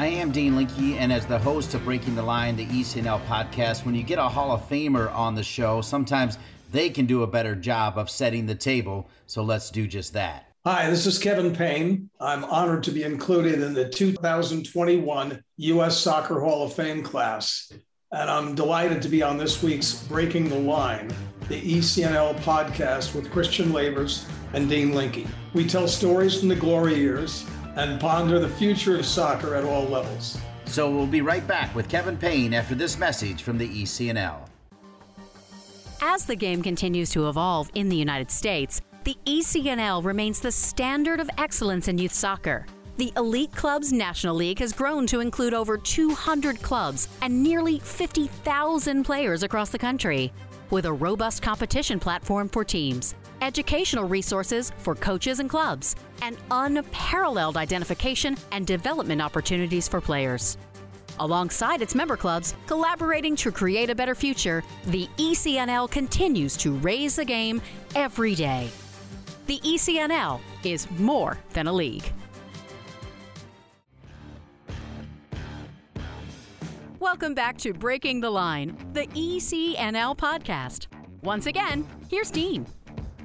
I am Dean Linke, and as the host of Breaking the Line, the ECNL podcast, when you get a Hall of Famer on the show, sometimes they can do a better job of setting the table. So let's do just that. Hi, this is Kevin Payne. I'm honored to be included in the 2021 U.S. Soccer Hall of Fame class. And I'm delighted to be on this week's Breaking the Line, the ECNL podcast with Christian Lavers and Dean Linke. We tell stories from the glory years and ponder the future of soccer at all levels. So we'll be right back with Kevin Payne after this message from the ECNL. As the game continues to evolve in the United States, the ECNL remains the standard of excellence in youth soccer. The Elite Clubs National League has grown to include over 200 clubs and nearly 50,000 players across the country, with a robust competition platform for teams educational resources for coaches and clubs, and unparalleled identification and development opportunities for players. Alongside its member clubs, collaborating to create a better future, the ECNL continues to raise the game every day. The ECNL is more than a league. Welcome back to Breaking the Line, the ECNL podcast. Once again, here's Dean.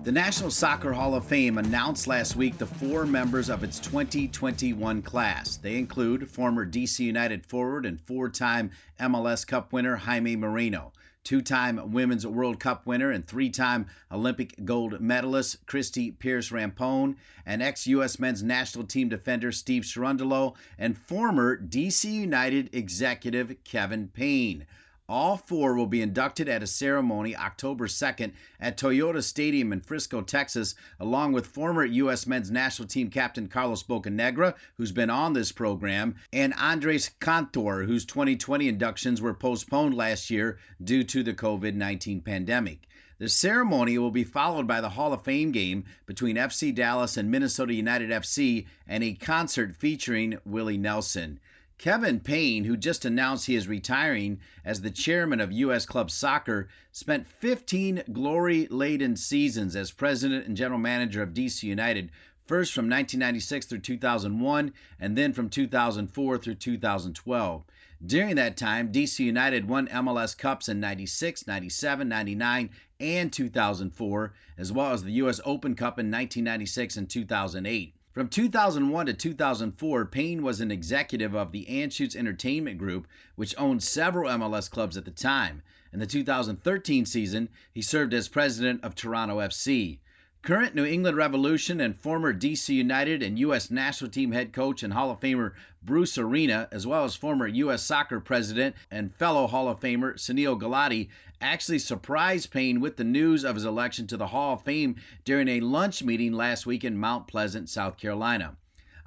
The National Soccer Hall of Fame announced last week the four members of its 2021 class. They include former DC United forward and four time MLS Cup winner Jaime Moreno, two time Women's World Cup winner and three time Olympic gold medalist Christie Pearce Rampone, and ex U.S. men's national team defender Steve Cherundolo, and former DC United executive Kevin Payne. All four will be inducted at a ceremony October 2nd at Toyota Stadium in Frisco, Texas, along with former U.S. men's national team captain Carlos Bocanegra, who's been on this program, and Andres Cantor, whose 2020 inductions were postponed last year due to the COVID 19 pandemic. The ceremony will be followed by the Hall of Fame game between FC Dallas and Minnesota United FC and a concert featuring Willie Nelson. Kevin Payne, who just announced he is retiring as the chairman of U.S. Club Soccer, spent 15 glory laden seasons as president and general manager of DC United, first from 1996 through 2001, and then from 2004 through 2012. During that time, DC United won MLS Cups in 96, 97, 99, and 2004, as well as the U.S. Open Cup in 1996 and 2008. From 2001 to 2004, Payne was an executive of the Anschutz Entertainment Group, which owned several MLS clubs at the time. In the 2013 season, he served as president of Toronto FC. Current New England Revolution and former DC United and U.S. national team head coach and Hall of Famer Bruce Arena, as well as former U.S. soccer president and fellow Hall of Famer Sunil Gulati, actually surprised Payne with the news of his election to the Hall of Fame during a lunch meeting last week in Mount Pleasant, South Carolina.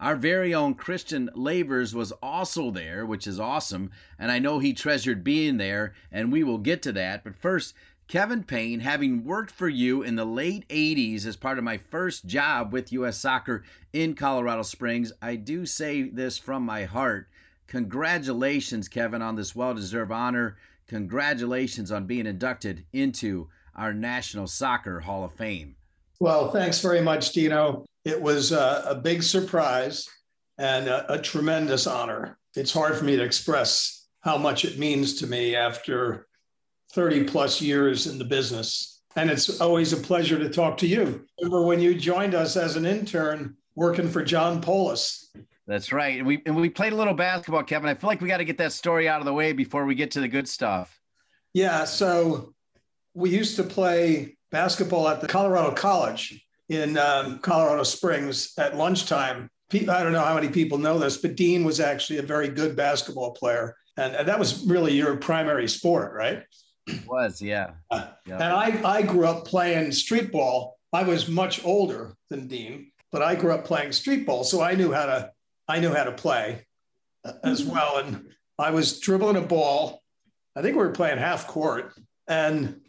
Our very own Christian Lavers was also there, which is awesome, and I know he treasured being there, and we will get to that. But first, Kevin Payne, having worked for you in the late 80s as part of my first job with U.S. Soccer in Colorado Springs, I do say this from my heart. Congratulations, Kevin, on this well deserved honor. Congratulations on being inducted into our National Soccer Hall of Fame. Well, thanks very much, Dino. It was a, a big surprise and a, a tremendous honor. It's hard for me to express how much it means to me after 30 plus years in the business. And it's always a pleasure to talk to you. Remember when you joined us as an intern working for John Polis? That's right. And we and we played a little basketball, Kevin. I feel like we got to get that story out of the way before we get to the good stuff. Yeah. So we used to play basketball at the Colorado College in um, Colorado Springs at lunchtime. I don't know how many people know this, but Dean was actually a very good basketball player. And, and that was really your primary sport, right? It was, yeah. Uh, yeah. And I, I grew up playing street ball. I was much older than Dean, but I grew up playing street ball, so I knew how to I knew how to play. Uh, as mm-hmm. well. And I was dribbling a ball. I think we were playing half court. And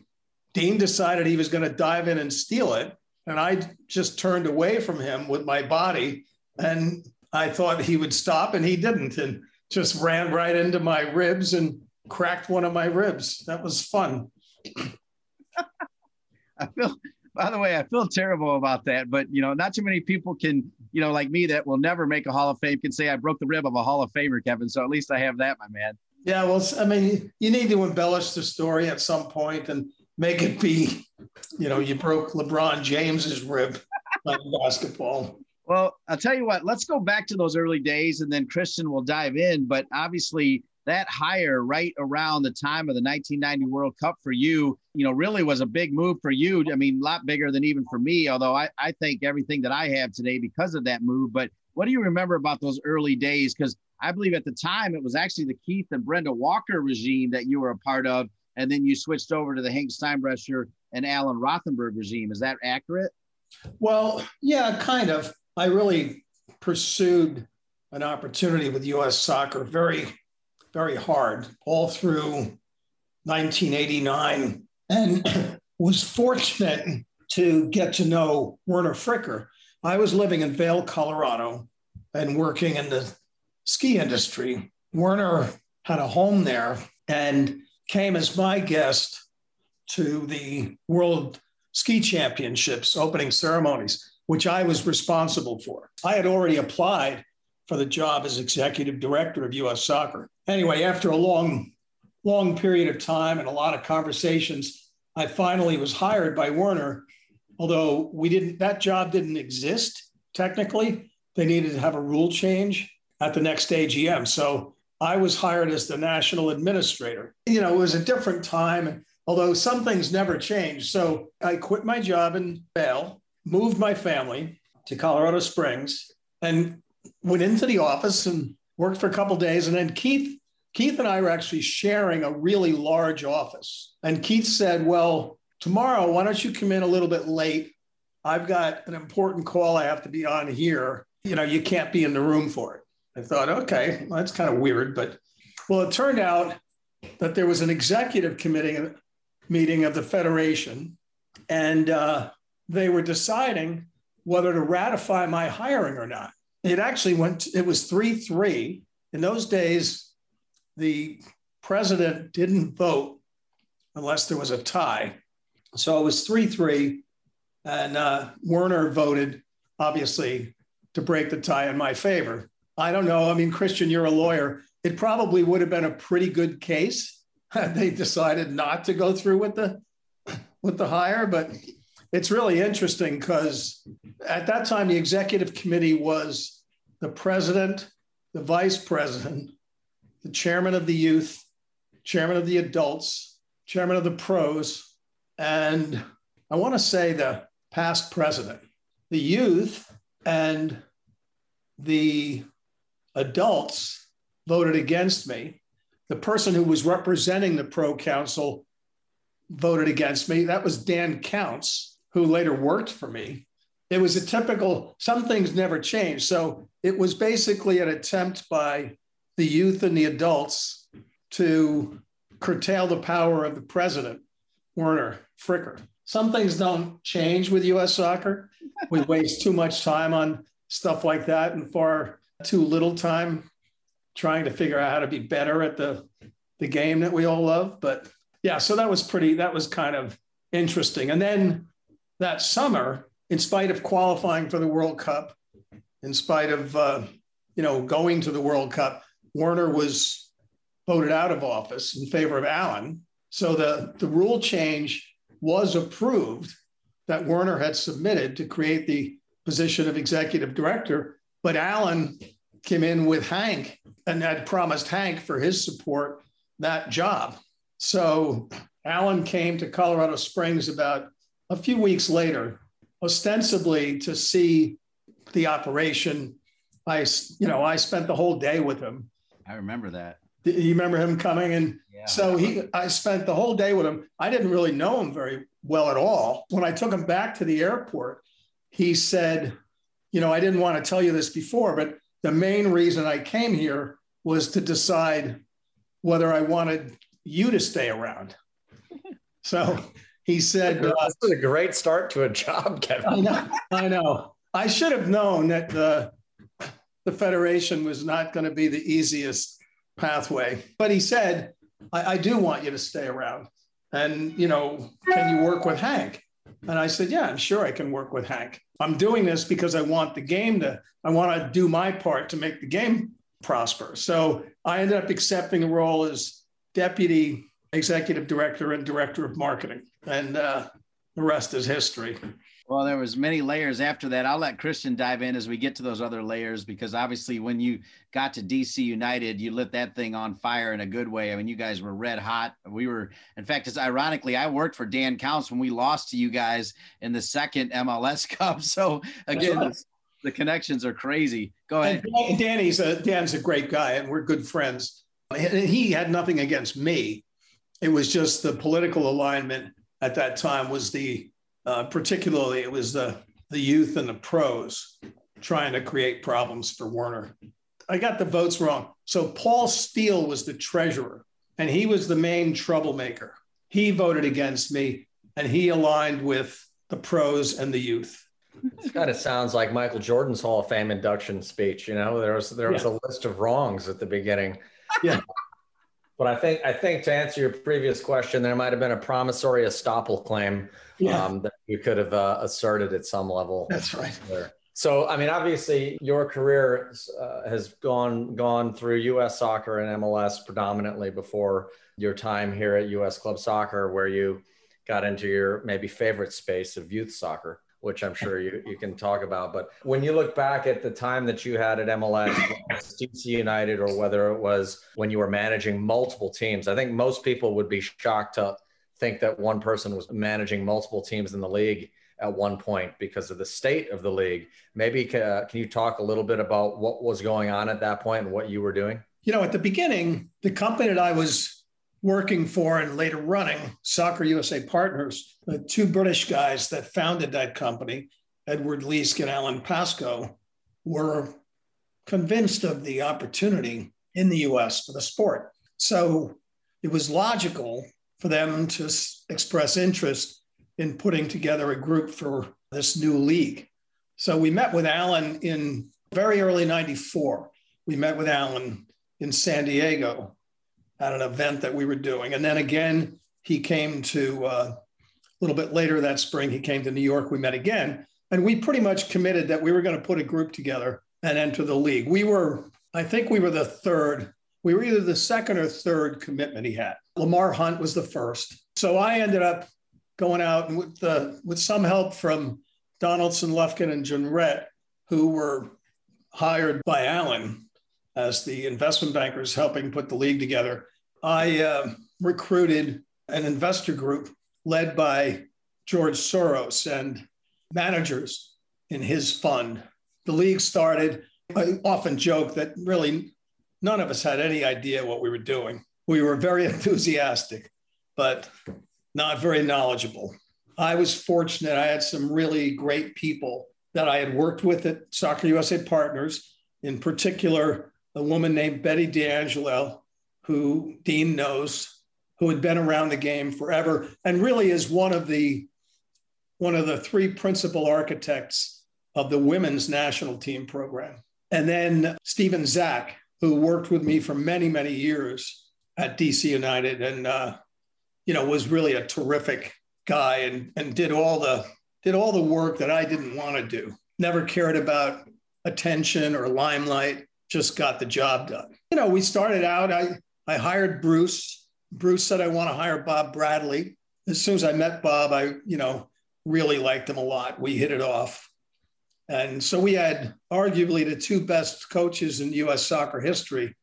Dean decided he was going to dive in and steal it. And I just turned away from him with my body. And I thought he would stop, and he didn't, and just ran right into my ribs and cracked one of my ribs. That was fun. I feel, by the way, I feel terrible about that, but you know, not too many people can, you know, like me that will never make a Hall of Fame can say I broke the rib of a Hall of Famer, Kevin. So at least I have that, my man. Yeah, well, I mean, you need to embellish the story at some point and make it be, you know, you broke LeBron James's rib like basketball. Well, I'll tell you what, let's go back to those early days and then Christian will dive in. But obviously, that hire right around the time of the 1990 World Cup for you, you know, really was a big move for you. I mean, a lot bigger than even for me, although I, I think everything that I have today because of that move. But what do you remember about those early days? Because I believe at the time it was actually the Keith and Brenda Walker regime that you were a part of and then you switched over to the Hank Steinbrecher and Alan Rothenberg regime. Is that accurate? Well, yeah, kind of. I really pursued an opportunity with U.S. soccer very, very hard all through 1989 and was fortunate to get to know Werner Fricker. I was living in Vail, Colorado, and working in the ski industry. Werner had a home there, and came as my guest to the World Ski Championships opening ceremonies, which I was responsible for. I had already applied for the job as executive director of US Soccer. Anyway, after a long, long period of time and a lot of conversations, I finally was hired by Werner. Although we didn't, that job didn't exist technically. They needed to have a rule change at the next AGM. So I was hired as the national administrator. You know, it was a different time, although some things never changed. So I quit my job in Vail, moved my family to Colorado Springs, and went into the office and worked for a couple days. And then Keith, Keith and I were actually sharing a really large office. And Keith said, Well, tomorrow, why don't you come in a little bit late? I've got an important call I have to be on here. You know, you can't be in the room for it. I thought, okay, well, that's kind of weird. But well, it turned out that there was an executive committee meeting of the Federation, and uh, they were deciding whether to ratify my hiring or not. It actually went, it was 3 3. In those days, the president didn't vote unless there was a tie. So it was 3 3. And uh, Werner voted, obviously, to break the tie in my favor. I don't know. I mean, Christian, you're a lawyer. It probably would have been a pretty good case had they decided not to go through with the with the hire. But it's really interesting because at that time the executive committee was the president, the vice president, the chairman of the youth, chairman of the adults, chairman of the pros, and I want to say the past president. The youth and the adults voted against me. The person who was representing the pro council voted against me. That was Dan Counce, who later worked for me. It was a typical, some things never change. So it was basically an attempt by the youth and the adults to curtail the power of the president, Werner Fricker. Some things don't change with US soccer. We waste too much time on stuff like that and far too little time trying to figure out how to be better at the the game that we all love. But yeah, so that was pretty. That was kind of interesting. And then that summer, in spite of qualifying for the World Cup, in spite of uh, you know going to the World Cup, Werner was voted out of office in favor of Alan. So the the rule change was approved that Werner had submitted to create the position of executive director but Alan came in with Hank and had promised Hank for his support that job. So Allen came to Colorado Springs about a few weeks later, ostensibly to see the operation. I, you know, I spent the whole day with him. I remember that. You remember him coming? And yeah. so he, I spent the whole day with him. I didn't really know him very well at all. When I took him back to the airport, he said, you know, I didn't want to tell you this before, but the main reason I came here was to decide whether I wanted you to stay around. So he said, uh, "This is a great start to a job, Kevin." I know. I know. I should have known that the the federation was not going to be the easiest pathway. But he said, I, I do want you to stay around. And, you know, can you work with Hank? And I said, Yeah, I'm sure I can work with Hank. I'm doing this because I want the game to, I want to do my part to make the game prosper. So I ended up accepting a role as deputy executive director and director of marketing. And uh, the rest is history. Well, there was many layers after that. I'll let Christian dive in as we get to those other layers because obviously when you got to DC United, you lit that thing on fire in a good way. I mean, you guys were red hot. We were, in fact, it's ironically, I worked for Dan Counce when we lost to you guys in the second MLS Cup. So again, right. the, the, connections are crazy. Go ahead. And Danny's a, Dan's a great guy, and we're good friends. He had nothing against me. It was just the political alignment at that time was the uh, particularly, it was the, the youth and the pros trying to create problems for Werner. I got the votes wrong. So Paul Steele was the treasurer, and he was the main troublemaker. He voted against me, and he aligned with the pros and the youth. This kind of sounds like Michael Jordan's Hall of Fame induction speech. You know, there was there was yeah. a list of wrongs at the beginning. Yeah. But I think I think to answer your previous question, there might have been a promissory estoppel claim yeah. um, that you could have uh, asserted at some level. That's right. There. So, I mean, obviously, your career uh, has gone gone through U.S. soccer and MLS predominantly before your time here at U.S. Club Soccer, where you got into your maybe favorite space of youth soccer which I'm sure you, you can talk about. But when you look back at the time that you had at MLS, DC United, or whether it was when you were managing multiple teams, I think most people would be shocked to think that one person was managing multiple teams in the league at one point because of the state of the league. Maybe uh, can you talk a little bit about what was going on at that point and what you were doing? You know, at the beginning, the company that I was working for and later running Soccer USA Partners, the two British guys that founded that company, Edward Leask and Alan Pascoe, were convinced of the opportunity in the US for the sport. So it was logical for them to express interest in putting together a group for this new league. So we met with Alan in very early 94. We met with Alan in San Diego at an event that we were doing. And then again, he came to uh, a little bit later that spring, he came to New York. We met again. And we pretty much committed that we were going to put a group together and enter the league. We were, I think we were the third. We were either the second or third commitment he had. Lamar Hunt was the first. So I ended up going out and with, the, with some help from Donaldson, Lufkin, and Jenrette, who were hired by Alan as the investment bankers helping put the league together, I uh, recruited an investor group led by George Soros and managers in his fund. The league started. I often joke that really none of us had any idea what we were doing. We were very enthusiastic, but not very knowledgeable. I was fortunate. I had some really great people that I had worked with at Soccer USA Partners, in particular, a woman named Betty D'Anjolell, who Dean knows, who had been around the game forever, and really is one of the one of the three principal architects of the women's national team program. And then Stephen Zach, who worked with me for many, many years at DC United and uh, you know was really a terrific guy and, and did all the did all the work that I didn't want to do. Never cared about attention or limelight just got the job done. You know, we started out, I, I hired Bruce. Bruce said, I want to hire Bob Bradley. As soon as I met Bob, I, you know, really liked him a lot. We hit it off. And so we had arguably the two best coaches in US soccer history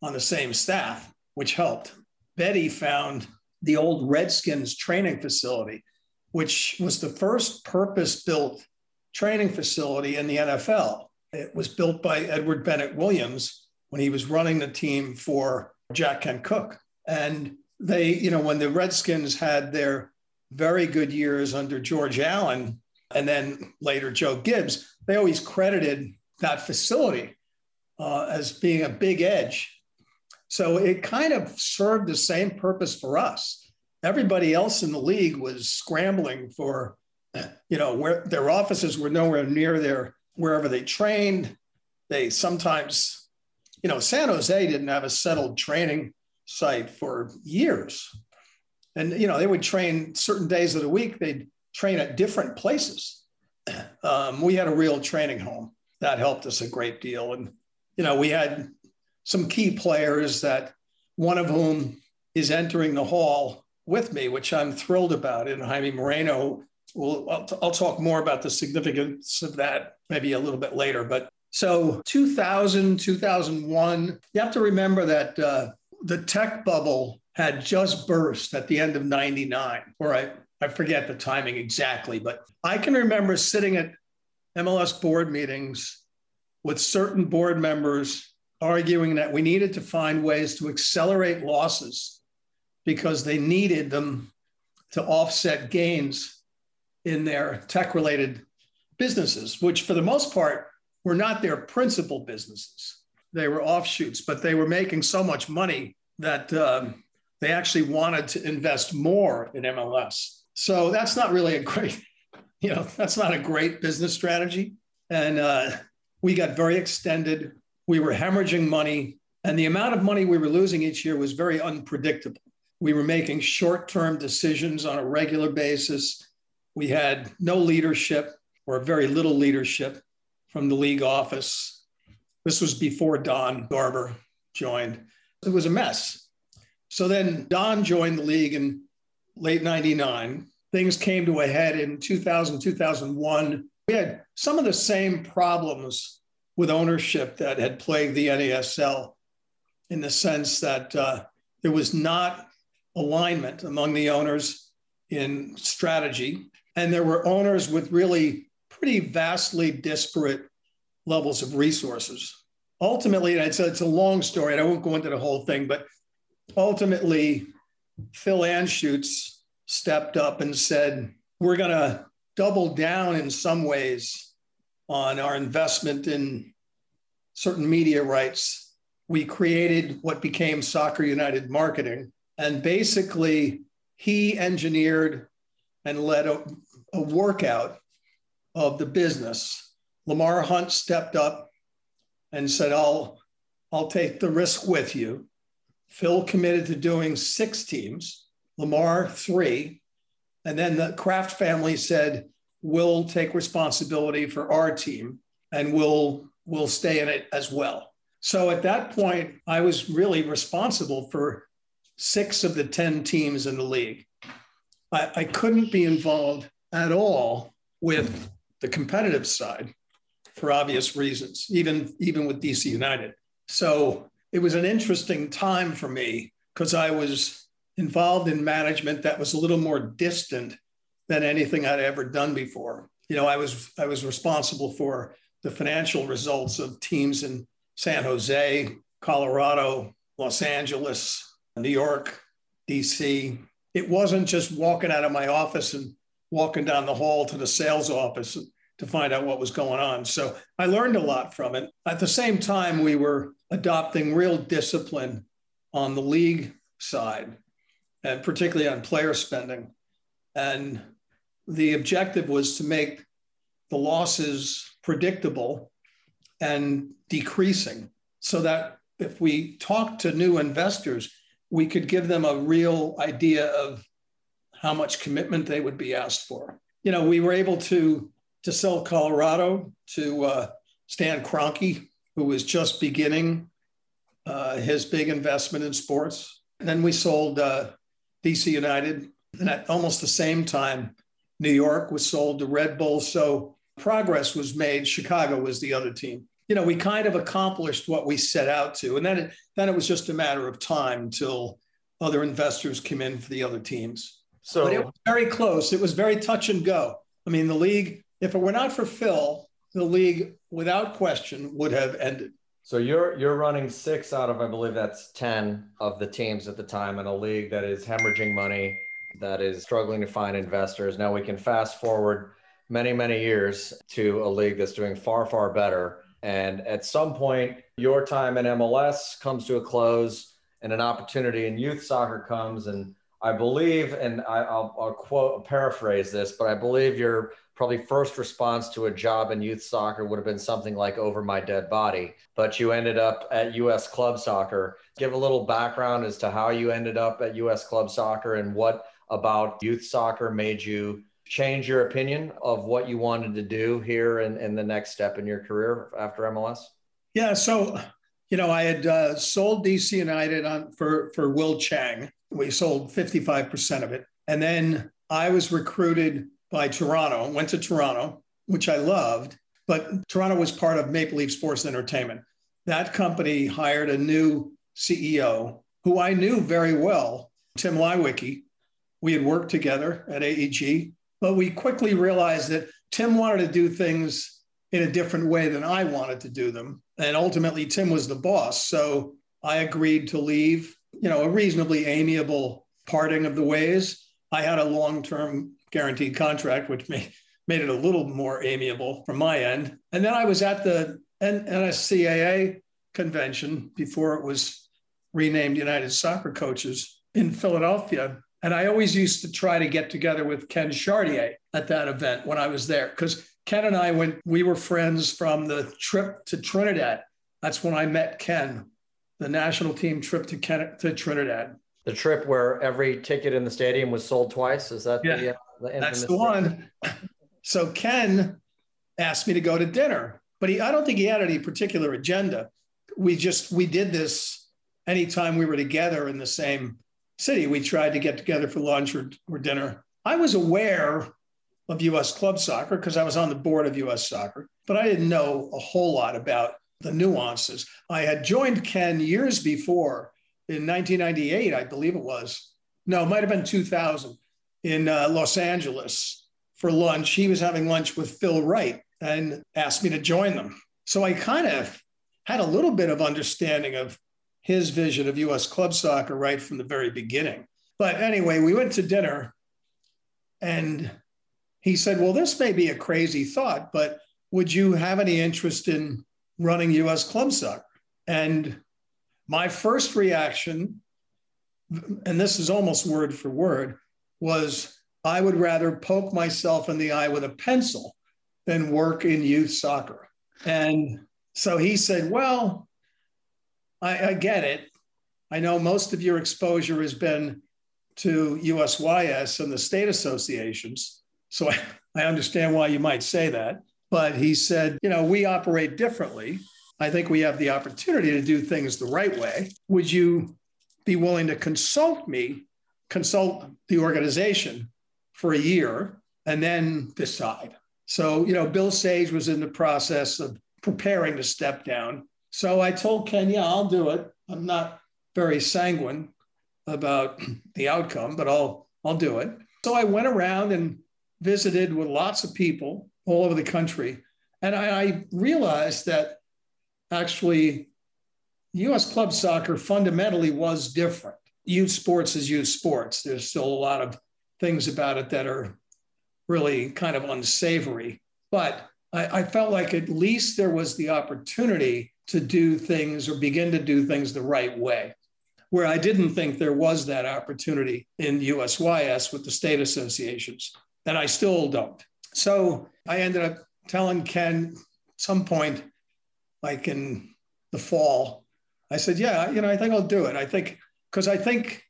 on the same staff, which helped. Betty found the old Redskins training facility, which was the first purpose built training facility in the NFL. It was built by Edward Bennett Williams when he was running the team for Jack Kent Cooke. And they, you know, when the Redskins had their very good years under George Allen and then later Joe Gibbs, they always credited that facility uh, as being a big edge So it kind of served the same purpose for us. Everybody else in the league was scrambling for, you know, where their offices were nowhere near their wherever they trained. They sometimes, you know, San Jose didn't have a settled training site for years. And, you know, they would train certain days of the week, they'd train at different places. Um, we had a real training home that helped us a great deal. And, you know, we had some key players that one of whom is entering the hall with me, which I'm thrilled about. And Jaime Moreno, I'll, I'll talk more about the significance of that maybe a little bit later. But so 2000, 2001, you have to remember that uh, the tech bubble had just burst at the end of 99, or I, I forget the timing exactly, but I can remember sitting at MLS board meetings with certain board members arguing that we needed to find ways to accelerate losses because they needed them to offset gains in their tech related businesses, which for the most part were not their principal businesses. They were offshoots, but they were making so much money that um, they actually wanted to invest more in MLS. So that's not really a great, you know, that's not a great business strategy. And uh, we got very extended. We were hemorrhaging money, and the amount of money we were losing each year was very unpredictable. We were making short term decisions on a regular basis. We had no leadership or very little leadership from the league office. This was before Don Garber joined. It was a mess. So then Don joined the league in late 99. Things came to a head in 2000, 2001. We had some of the same problems with ownership that had plagued the NASL in the sense that uh, there was not alignment among the owners in strategy. And there were owners with really pretty vastly disparate levels of resources. Ultimately, it's a, it's a long story, and I won't go into the whole thing, but ultimately, Phil Anschutz stepped up and said, We're going to double down in some ways on our investment in certain media rights. We created what became Soccer United Marketing. And basically, he engineered and led a, a workout of the business. Lamar Hunt stepped up and said, I'll, I'll take the risk with you. Phil committed to doing six teams, Lamar three. And then the Kraft family said, We'll take responsibility for our team and we'll, we'll stay in it as well. So at that point, I was really responsible for six of the 10 teams in the league. I, I couldn't be involved at all with the competitive side for obvious reasons, even, even with DC United. So it was an interesting time for me because I was involved in management that was a little more distant than anything I'd ever done before. You know, I was I was responsible for the financial results of teams in San Jose, Colorado, Los Angeles, New York, DC. It wasn't just walking out of my office and walking down the hall to the sales office to find out what was going on. So I learned a lot from it. At the same time, we were adopting real discipline on the league side, and particularly on player spending. And the objective was to make the losses predictable and decreasing so that if we talk to new investors, we could give them a real idea of how much commitment they would be asked for. You know, we were able to to sell Colorado to uh, Stan Kroenke, who was just beginning uh, his big investment in sports. And then we sold uh, DC United. And at almost the same time, New York was sold to Red Bull. So progress was made. Chicago was the other team. You know, we kind of accomplished what we set out to. And then it, then it was just a matter of time until other investors came in for the other teams. So but it was very close. It was very touch and go. I mean, the league if it were not for Phil, the league, without question, would have ended. So you're you're running six out of I believe that's ten of the teams at the time in a league that is hemorrhaging money, that is struggling to find investors. Now we can fast forward many many years to a league that's doing far far better. And at some point, your time in MLS comes to a close. and an opportunity in youth soccer comes. And I believe, and I, will I'll quote, paraphrase this, but I believe your probably first response to a job in youth soccer would have been something like over my dead body. But you ended up at US Club Soccer. Give a little background as to how you ended up at US Club Soccer and what about youth soccer made you change your opinion of what you wanted to do here in, in the next step in your career after MLS? Yeah, so you know, I had uh, sold DC United on for for Will Chang. We sold 55% of it. And then I was recruited by Toronto, went to Toronto, which I loved, but Toronto was part of Maple Leaf Sports Entertainment. That company hired a new CEO who I knew very well, Tim Leiweke. We had worked together at AEG, but we quickly realized that Tim wanted to do things in a different way than I wanted to do them. And ultimately, Tim was the boss. So I agreed to leave, you know, a reasonably amiable parting of the ways. I had a long term guaranteed contract, which made, made it a little more amiable from my end. And then I was at the NSCAA convention before it was renamed United Soccer Coaches in Philadelphia. And I always used to try to get together with Ken Chartier at that event when I was there because Ken and I went, we were friends from the trip to Trinidad. That's when I met Ken, the national team trip to, Ken, to Trinidad. The trip where every ticket in the stadium was sold twice. Is that yeah, the, uh, the that's the one. So Ken asked me to go to dinner, but he, I don't think he had any particular agenda. We just, we did this anytime we were together in the same city. We tried to get together for lunch or, or dinner. I was aware of US club soccer because I was on the board of US soccer, but I didn't know a whole lot about the nuances. I had joined Ken years before in 1998, I believe it was. No, it might have been 2000 in uh, Los Angeles for lunch. He was having lunch with Phil Wright and asked me to join them. So I kind of had a little bit of understanding of his vision of US club soccer right from the very beginning. But anyway, we went to dinner and he said, Well, this may be a crazy thought, but would you have any interest in running US club soccer? And my first reaction, and this is almost word for word, was I would rather poke myself in the eye with a pencil than work in youth soccer. And so he said, Well, I, I get it. I know most of your exposure has been to USYS and the state associations. So I, I understand why you might say that. But he said, you know, we operate differently. I think we have the opportunity to do things the right way. Would you be willing to consult me, consult the organization for a year, and then decide? So, you know, Bill Sage was in the process of preparing to step down. So I told Ken, yeah, I'll do it. I'm not very sanguine about the outcome, but I'll I'll do it. So I went around and visited with lots of people all over the country. And I, I realized that actually US club soccer fundamentally was different. Youth sports is youth sports. There's still a lot of things about it that are really kind of unsavory. But I, I, felt like at least there was the opportunity to do things or begin to do things the right way. Where I didn't think there was that opportunity in USYS with the state associations and I still don't. So I ended up telling Ken some point, like in the fall, I said, Yeah, you know, I think I'll do it. I think, because I think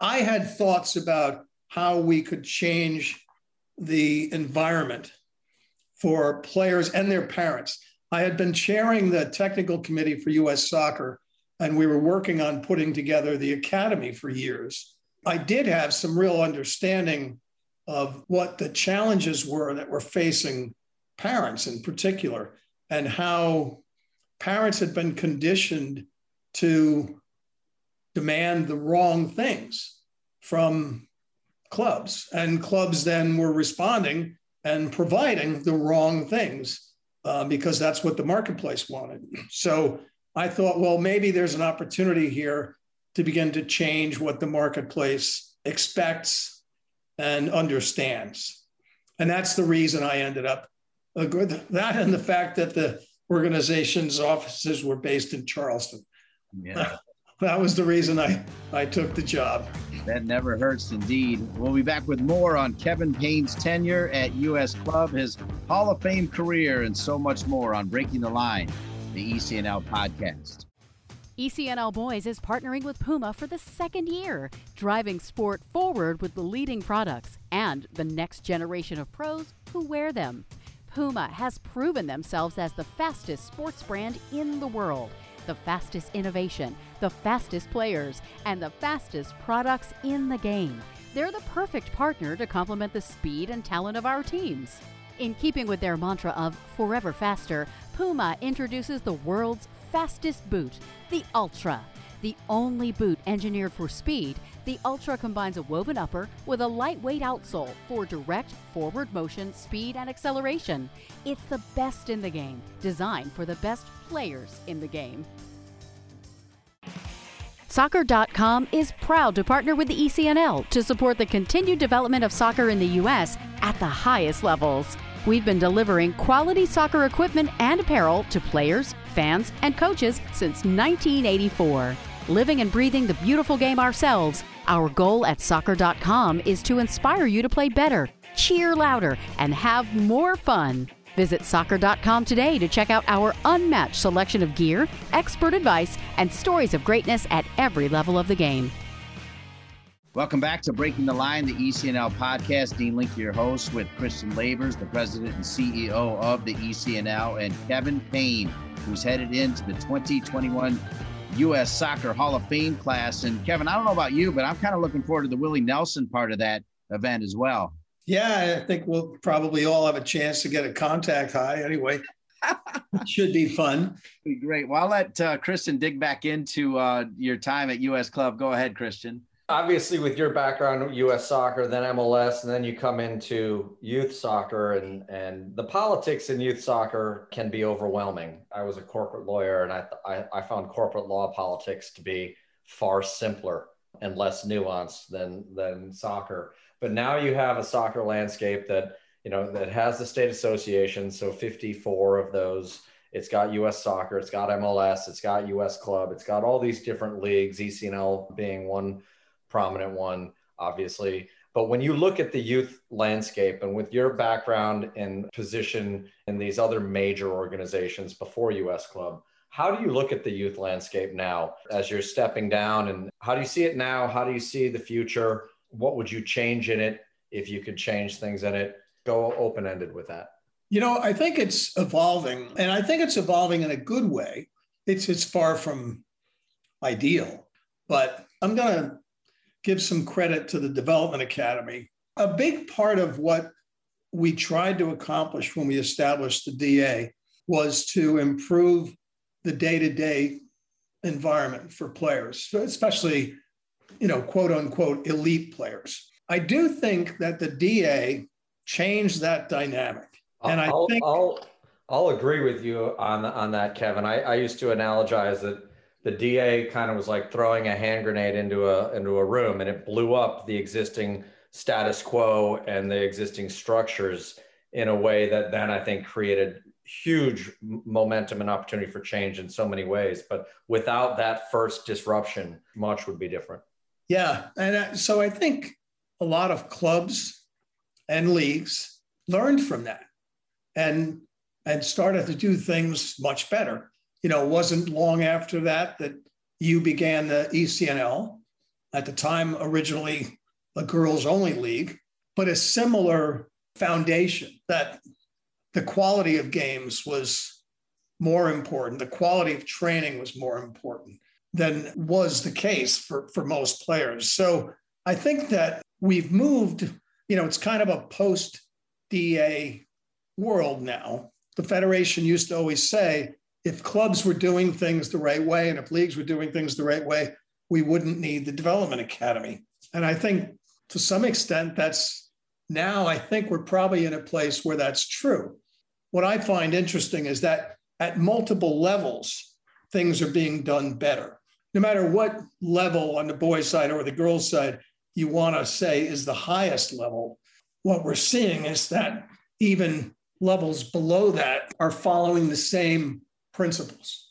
I had thoughts about how we could change the environment for players and their parents. I had been chairing the technical committee for US soccer, and we were working on putting together the academy for years. I did have some real understanding of what the challenges were that were facing parents in particular, and how parents had been conditioned to demand the wrong things from clubs. And clubs then were responding and providing the wrong things uh, because that's what the marketplace wanted. So I thought, well, maybe there's an opportunity here to begin to change what the marketplace expects and understands. And that's the reason I ended up that and the fact that the organization's offices were based in Charleston. Yeah. that was the reason I, I took the job. That never hurts indeed. We'll be back with more on Kevin Payne's tenure at US Club, his Hall of Fame career, and so much more on Breaking the Line, the ECNL podcast. ECNL Boys is partnering with Puma for the second year, driving sport forward with the leading products and the next generation of pros who wear them. Puma has proven themselves as the fastest sports brand in the world, the fastest innovation, the fastest players, and the fastest products in the game. They're the perfect partner to complement the speed and talent of our teams. In keeping with their mantra of forever faster, Puma introduces the world's fastest boot, the Ultra. The only boot engineered for speed, the Ultra combines a woven upper with a lightweight outsole for direct forward motion, speed, and acceleration. It's the best in the game, designed for the best players in the game. Soccer.com is proud to partner with the ECNL to support the continued development of soccer in the U.S. at the highest levels. We've been delivering quality soccer equipment and apparel to players, fans, and coaches since 1984. Living and breathing the beautiful game ourselves, our goal at soccer.com is to inspire you to play better, cheer louder, and have more fun. Visit soccer.com today to check out our unmatched selection of gear, expert advice, and stories of greatness at every level of the game. Welcome back to Breaking the Line, the ECNL podcast. Dean Linke, your host, with Christian Lavers, the president and CEO of the ECNL, and Kevin Payne, who's headed into the 2021 U.S. Soccer Hall of Fame class. And Kevin, I don't know about you, but I'm kind of looking forward to the Willie Nelson part of that event as well. Yeah, I think we'll probably all have a chance to get a contact high anyway. should be fun. Be great. Well, I'll let uh, Christian dig back into uh, your time at U.S. Club. Go ahead, Christian obviously with your background us soccer then mls and then you come into youth soccer and and the politics in youth soccer can be overwhelming. I was a corporate lawyer and i i, I found corporate law politics to be far simpler and less nuanced than than soccer. But now you have a soccer landscape that you know that has the state association so 54 of those. It's got us soccer it's got mls it's got us club it's got all these different leagues ecnl being one prominent one, obviously. But when you look at the youth landscape and with your background and position in these other major organizations before US Club, how do you look at the youth landscape now as you're stepping down? And how do you see it now? How do you see the future? What would you change in it if you could change things in it? Go open ended with that. You know, I think it's evolving, and I think it's evolving in a good way. It's it's far from ideal, but I'm going to give some credit to the Development Academy. A big part of what we tried to accomplish when we established the DA was to improve the day-to-day environment for players, especially, you know, quote unquote elite players. I do think that the DA changed that dynamic. And I'll, think I'll, I'll agree with you on on that, Kevin. I, I used to analogize that the DA kind of was like throwing a hand grenade into a into a room and it blew up the existing status quo and the existing structures in a way that then I think created huge momentum and opportunity for change in so many ways. But without that first disruption, much would be different. Yeah, and uh, so I think a lot of clubs and leagues learned from that and and started to do things much better you know, it wasn't long after that that you began the ECNL, at the time originally a girls only league, but a similar foundation that the quality of games was more important, the quality of training was more important than was the case for, for most players. So I think that we've moved, you know, it's kind of a post DA world now. The Federation used to always say, if clubs were doing things the right way and if leagues were doing things the right way, we wouldn't need the development academy. And I think to some extent, that's now, I think we're probably in a place where that's true. What I find interesting is that at multiple levels, things are being done better. No matter what level on the boys' side or the girls' side you want to say is the highest level, what we're seeing is that even levels below that are following the same principles.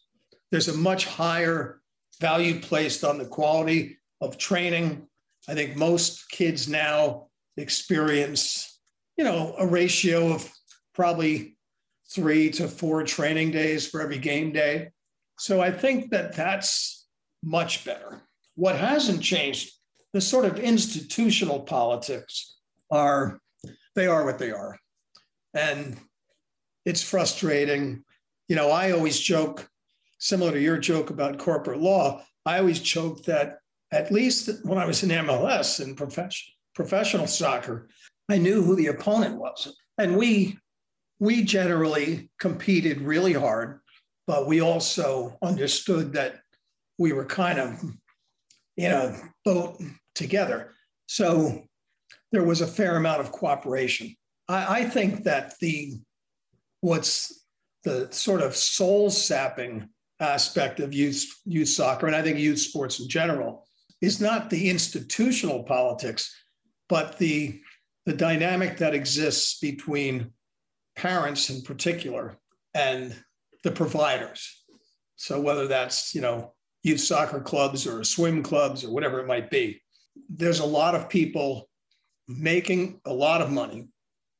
There's a much higher value placed on the quality of training. I think most kids now experience, you know, a ratio of probably three to four training days for every game day. So I think that that's much better. What hasn't changed, the sort of institutional politics are, they are what they are. And it's frustrating. You know, I always joke, similar to your joke about corporate law, I always joke that at least when I was in MLS and profession, professional soccer, I knew who the opponent was. And we we generally competed really hard, but we also understood that we were kind of in a boat together. So there was a fair amount of cooperation. I, I think that the what's the sort of soul sapping aspect of youth youth soccer, and I think youth sports in general, is not the institutional politics, but the the dynamic that exists between parents in particular and the providers. So whether that's, you know, youth soccer clubs or swim clubs or whatever it might be, there's a lot of people making a lot of money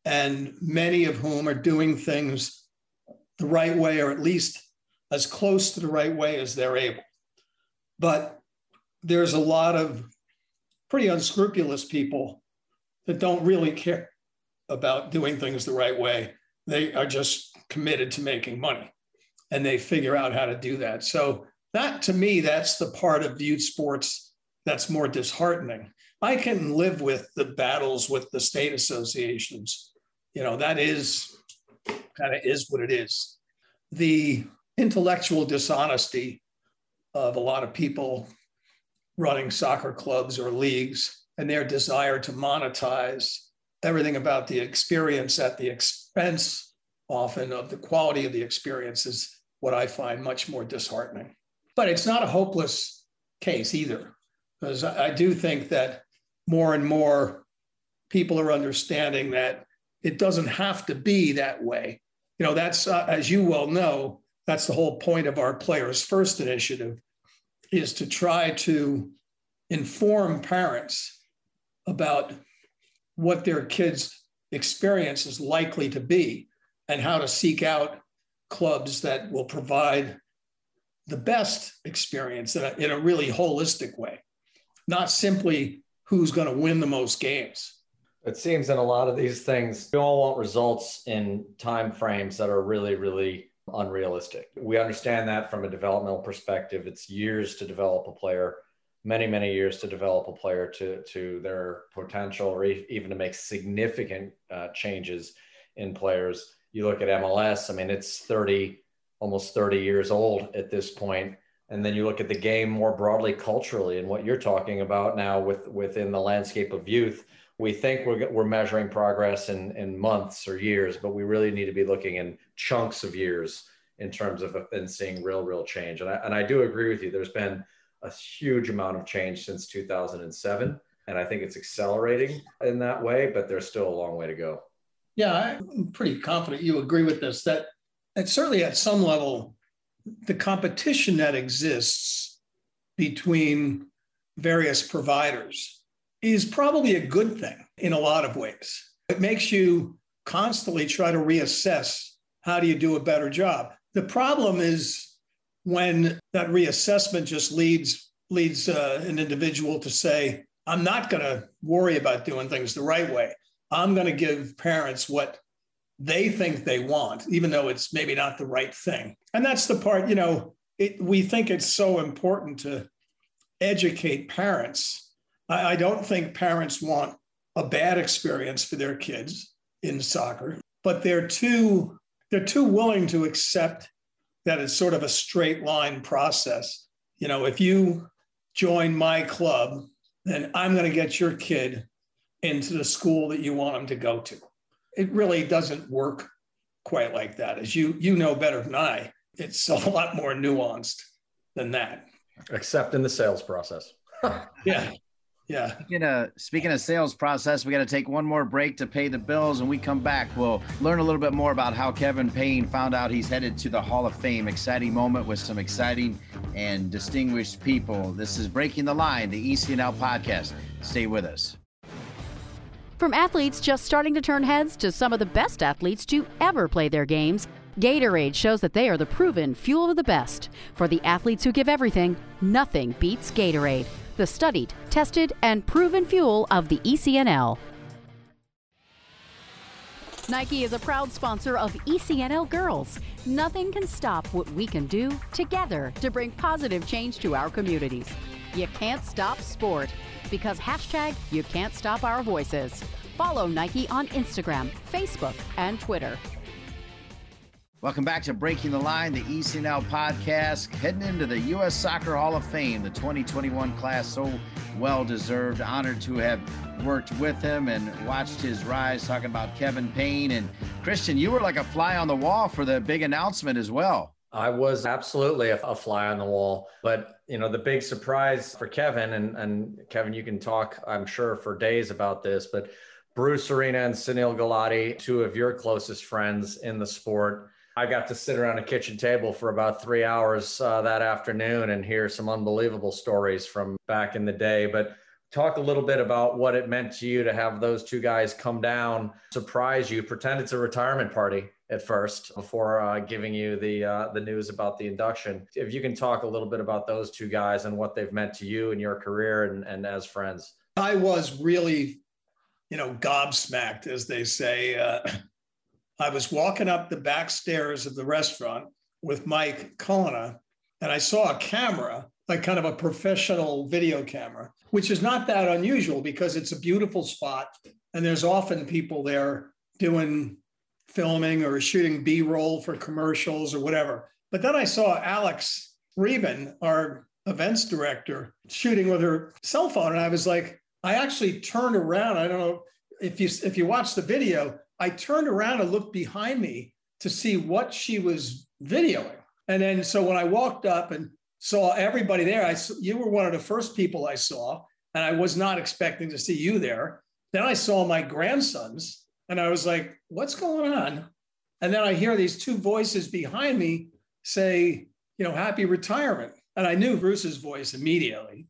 and many of whom are doing things the right way or at least as close to the right way as they're able. But there's a lot of pretty unscrupulous people that don't really care about doing things the right way they are just committed to making money and they figure out how to do that. So that to me, that's the part of youth sports that's more disheartening. I can live with the battles with the state associations. You know, that is kind of is what it is. The intellectual dishonesty of a lot of people running soccer clubs or leagues and their desire to monetize everything about the experience at the expense often of the quality of the experience is what I find much more disheartening. But it's not a hopeless case either, because I do think that more and more people are understanding that it doesn't have to be that way. You know, that's, uh, as you well know, that's the whole point of our Players First initiative is to try to inform parents about what their kids' experience is likely to be and how to seek out clubs that will provide the best experience in a, in a really holistic way, not simply who's going to win the most games. It seems in a lot of these things, we all want results in time frames that are really, really unrealistic. We understand that from a developmental perspective. It's years to develop a player many many years to develop a player to to their potential or even to make significant uh, changes in players you look at mls i mean it's 30 almost 30 years old at this point and then you look at the game more broadly culturally and what you're talking about now with within the landscape of youth we think we're, we're measuring progress in, in months or years but we really need to be looking in chunks of years in terms of and seeing real real change and I, and I do agree with you there's been a huge amount of change since 2007. And I think it's accelerating in that way, but there's still a long way to go. Yeah, I'm pretty confident you agree with this that, that certainly at some level, the competition that exists between various providers is probably a good thing in a lot of ways. It makes you constantly try to reassess how do you do a better job. The problem is when that reassessment just leads leads uh, an individual to say, "I'm not going to worry about doing things the right way. I'm going to give parents what they think they want, even though it's maybe not the right thing." And that's the part, you know, it, we think it's so important to educate parents. I, I don't think parents want a bad experience for their kids in soccer, but they're too they're too willing to accept that it's sort of a straight line process. You know, if you join my club, then I'm going to get your kid into the school that you want them to go to. It really doesn't work quite like that. As you you know better than I, it's a lot more nuanced than that. Except in the sales process. yeah. Yeah. Speaking of, speaking of sales process, we got to take one more break to pay the bills. And we come back, we'll learn a little bit more about how Kevin Payne found out he's headed to the Hall of Fame. Exciting moment with some exciting and distinguished people. This is Breaking the Line, the ECNL podcast. Stay with us. From athletes just starting to turn heads to some of the best athletes to ever play their games, Gatorade shows that they are the proven fuel of the best. For the athletes who give everything, nothing beats Gatorade the studied, tested, and proven fuel of the ECNL. Nike is a proud sponsor of ECNL Girls. Nothing can stop what we can do together to bring positive change to our communities. You can't stop sport because hashtag you can't stop our voices. Follow Nike on Instagram, Facebook, and Twitter. Welcome back to Breaking the Line, the ECNL podcast, heading into the U.S. Soccer Hall of Fame, the 2021 class. So well deserved. Honored to have worked with him and watched his rise, talking about Kevin Payne. And Christian, you were like a fly on the wall for the big announcement as well. I was absolutely a, a fly on the wall. But, you know, the big surprise for Kevin, and, and Kevin, you can talk, I'm sure, for days about this, but Bruce Arena and Sunil Gulati, two of your closest friends in the sport, I got to sit around a kitchen table for about three hours uh, that afternoon and hear some unbelievable stories from back in the day. But talk a little bit about what it meant to you to have those two guys come down, surprise you, pretend it's a retirement party at first before uh, giving you the uh, the news about the induction. If you can talk a little bit about those two guys and what they've meant to you in your career and, and as friends. I was really, you know, gobsmacked, as they say. I was walking up the back stairs of the restaurant with Mike Cullina, and I saw a camera, like kind of a professional video camera, which is not that unusual because it's a beautiful spot. And there's often people there doing filming or shooting B roll for commercials or whatever. But then I saw Alex Reben, our events director, shooting with her cell phone. And I was like, I actually turned around. I don't know if you if you watch the video, I turned around and looked behind me to see what she was videoing. And then, so when I walked up and saw everybody there, I you were one of the first people I saw, and I was not expecting to see you there. Then I saw my grandsons, and I was like, "What's going on?" And then I hear these two voices behind me say, "You know, happy retirement." And I knew Bruce's voice immediately.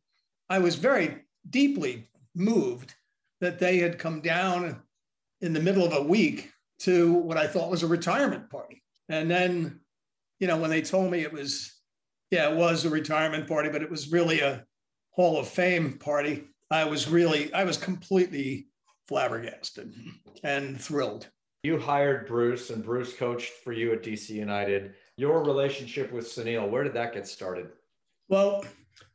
I was very deeply moved that they had come down in the middle of a week to what I thought was a retirement party. And then, you know, when they told me it was, yeah, it was a retirement party, but it was really a Hall of Fame party, I was really, I was completely flabbergasted and thrilled. You hired Bruce, and Bruce coached for you at DC United. Your relationship with Sunil, where did that get started? Well,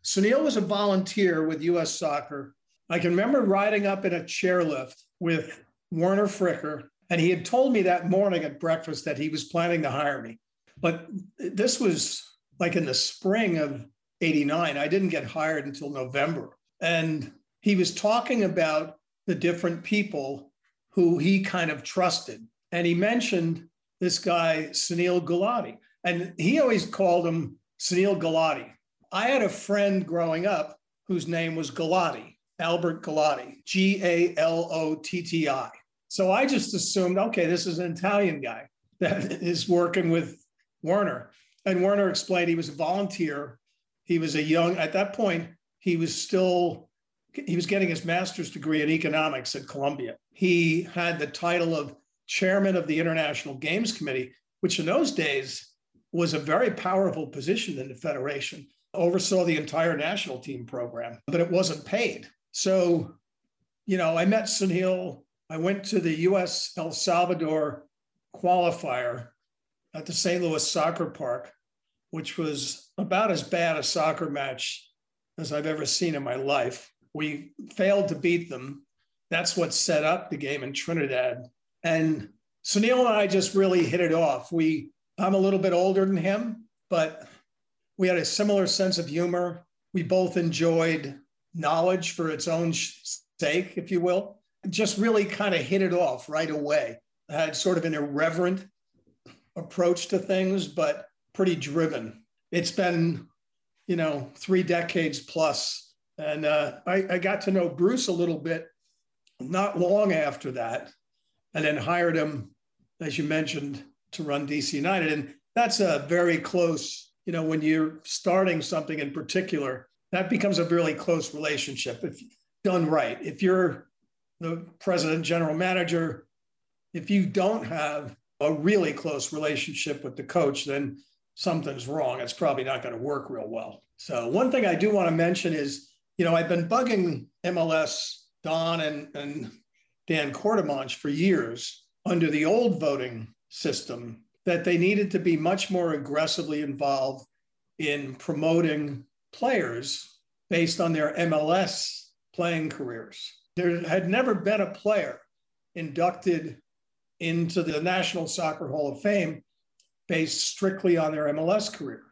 Sunil was a volunteer with US Soccer. I can remember riding up in a chairlift with Werner Fricker, and he had told me that morning at breakfast that he was planning to hire me. But this was like in the spring of 89. I didn't get hired until November. And he was talking about the different people who he kind of trusted. And he mentioned this guy, Sunil Gulati. And he always called him Sunil Gulati. I had a friend growing up whose name was Galotti, Albert Galotti, G A L O T T I. So I just assumed, okay, this is an Italian guy that is working with Werner. And Werner explained he was a volunteer. He was a young, at that point, he was still, he was getting his master's degree in economics at Columbia. He had the title of chairman of the International Games Committee, which in those days was a very powerful position in the Federation, oversaw the entire national team program, but it wasn't paid. So, you know, I met Sunil I went to the US El Salvador qualifier at the St. Louis Soccer Park, which was about as bad a soccer match as I've ever seen in my life. We failed to beat them. That's what set up the game in Trinidad. And Sunil and I just really hit it off. We I'm a little bit older than him, but we had a similar sense of humor. We both enjoyed knowledge for its own sake, if you will just really kind of hit it off right away. Had sort of an irreverent approach to things, but pretty driven. It's been, you know, three decades plus And uh, I, I got to know Bruce a little bit not long after that, and then hired him, as you mentioned, to run DC United. And that's a very close, you know, when you're starting something in particular, that becomes a really close relationship if done right. If you're the president, general manager, if you don't have a really close relationship with the coach, then something's wrong. It's probably not going to work real well. So, one thing I do want to mention is, you know, I've been bugging MLS, Don and, and Dan Courtemanche for years under the old voting system that they needed to be much more aggressively involved in promoting players based on their MLS playing careers. There had never been a player inducted into the National Soccer Hall of Fame based strictly on their MLS career.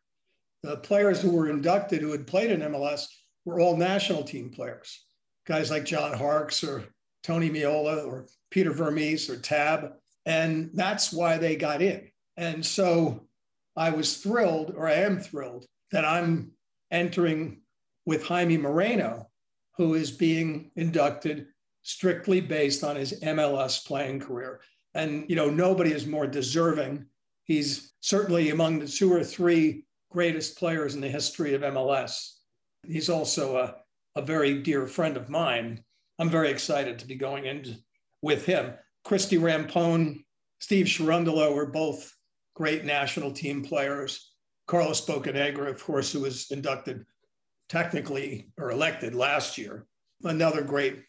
The players who were inducted who had played in MLS were all national team players, guys like John Harkes or Tony Meola or Peter Vermes or Tab. And that's why they got in. And so I was thrilled, or I am thrilled, that I'm entering with Jaime Moreno, who is being inducted strictly based on his MLS playing career. And, you know, nobody is more deserving. He's certainly among the two or three greatest players in the history of MLS. He's also a, a very dear friend of mine. I'm very excited to be going in with him. Christie Rampone, Steve Cherundolo were both great national team players. Carlos Bocanegra, of course, who was inducted technically or elected last year, another great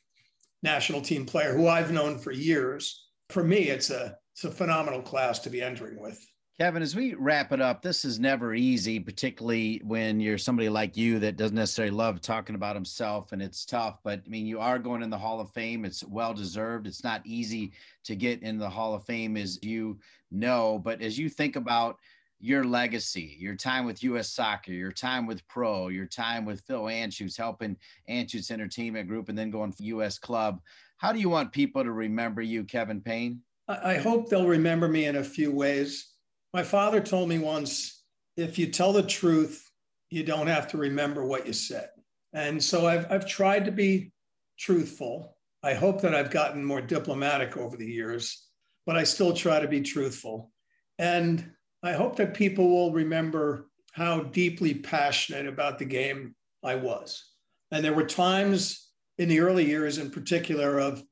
national team player who I've known for years for me, it's a it's a phenomenal class to be entering with. Kevin, as we wrap it up, this is never easy, particularly when you're somebody like you that doesn't necessarily love talking about himself and it's tough. But I mean, you are going in the Hall of Fame. It's well deserved. It's not easy to get in the Hall of Fame, as you know. But as you think about your legacy, your time with U.S. Soccer, your time with Pro, your time with Phil Anschutz, helping Anschutz Entertainment Group, and then going for U.S. Club. How do you want people to remember you, Kevin Payne? I hope they'll remember me in a few ways. My father told me once if you tell the truth, you don't have to remember what you said. And so I've, I've tried to be truthful. I hope that I've gotten more diplomatic over the years, but I still try to be truthful. And I hope that people will remember how deeply passionate about the game I was. And there were times in the early years in particular of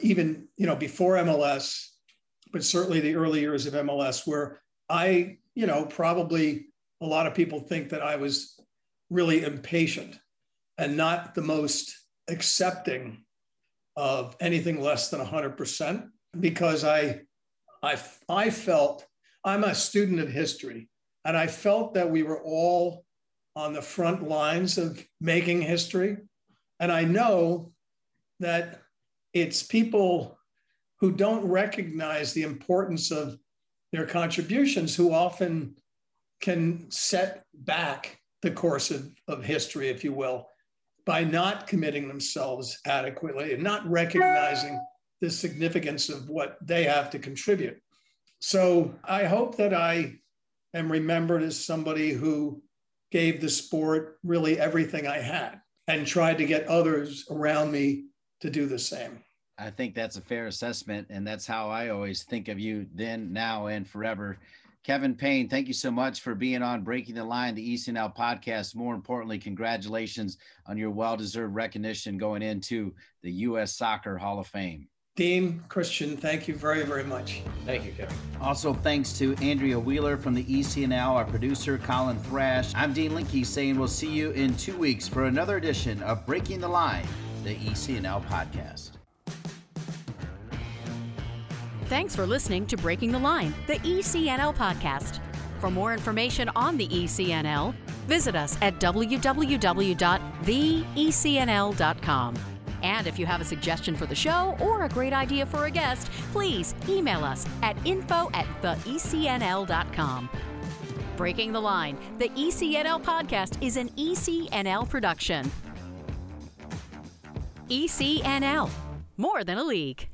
even you know before MLS, but certainly the early years of MLS where I you know probably a lot of people think that I was really impatient and not the most accepting of anything less than 100% because I I I felt I'm a student of history and I felt that we were all on the front lines of making history and I know that it's people who don't recognize the importance of their contributions who often can set back the course of, of history, if you will, by not committing themselves adequately and not recognizing the significance of what they have to contribute. So I hope that I am remembered as somebody who gave the sport really everything I had and tried to get others around me to do the same. I think that's a fair assessment. And that's how I always think of you then, now, and forever. Kevin Payne, thank you so much for being on Breaking the Line, the ECNL podcast. More importantly, congratulations on your well deserved recognition going into the U.S. Soccer Hall of Fame. Dean, Christian, thank you very, very much. Thank you, Kevin. Also, thanks to Andrea Wheeler from the ECNL, our producer, Colin Thrash. I'm Dean Linke saying we'll see you in two weeks for another edition of Breaking the Line, the ECNL podcast. Thanks for listening to Breaking the Line, the ECNL podcast. For more information on the ECNL, visit us at www.theecnl.com. And if you have a suggestion for the show or a great idea for a guest, please email us at info at theecnl.com. Breaking the Line, the ECNL podcast is an ECNL production. ECNL, more than a league.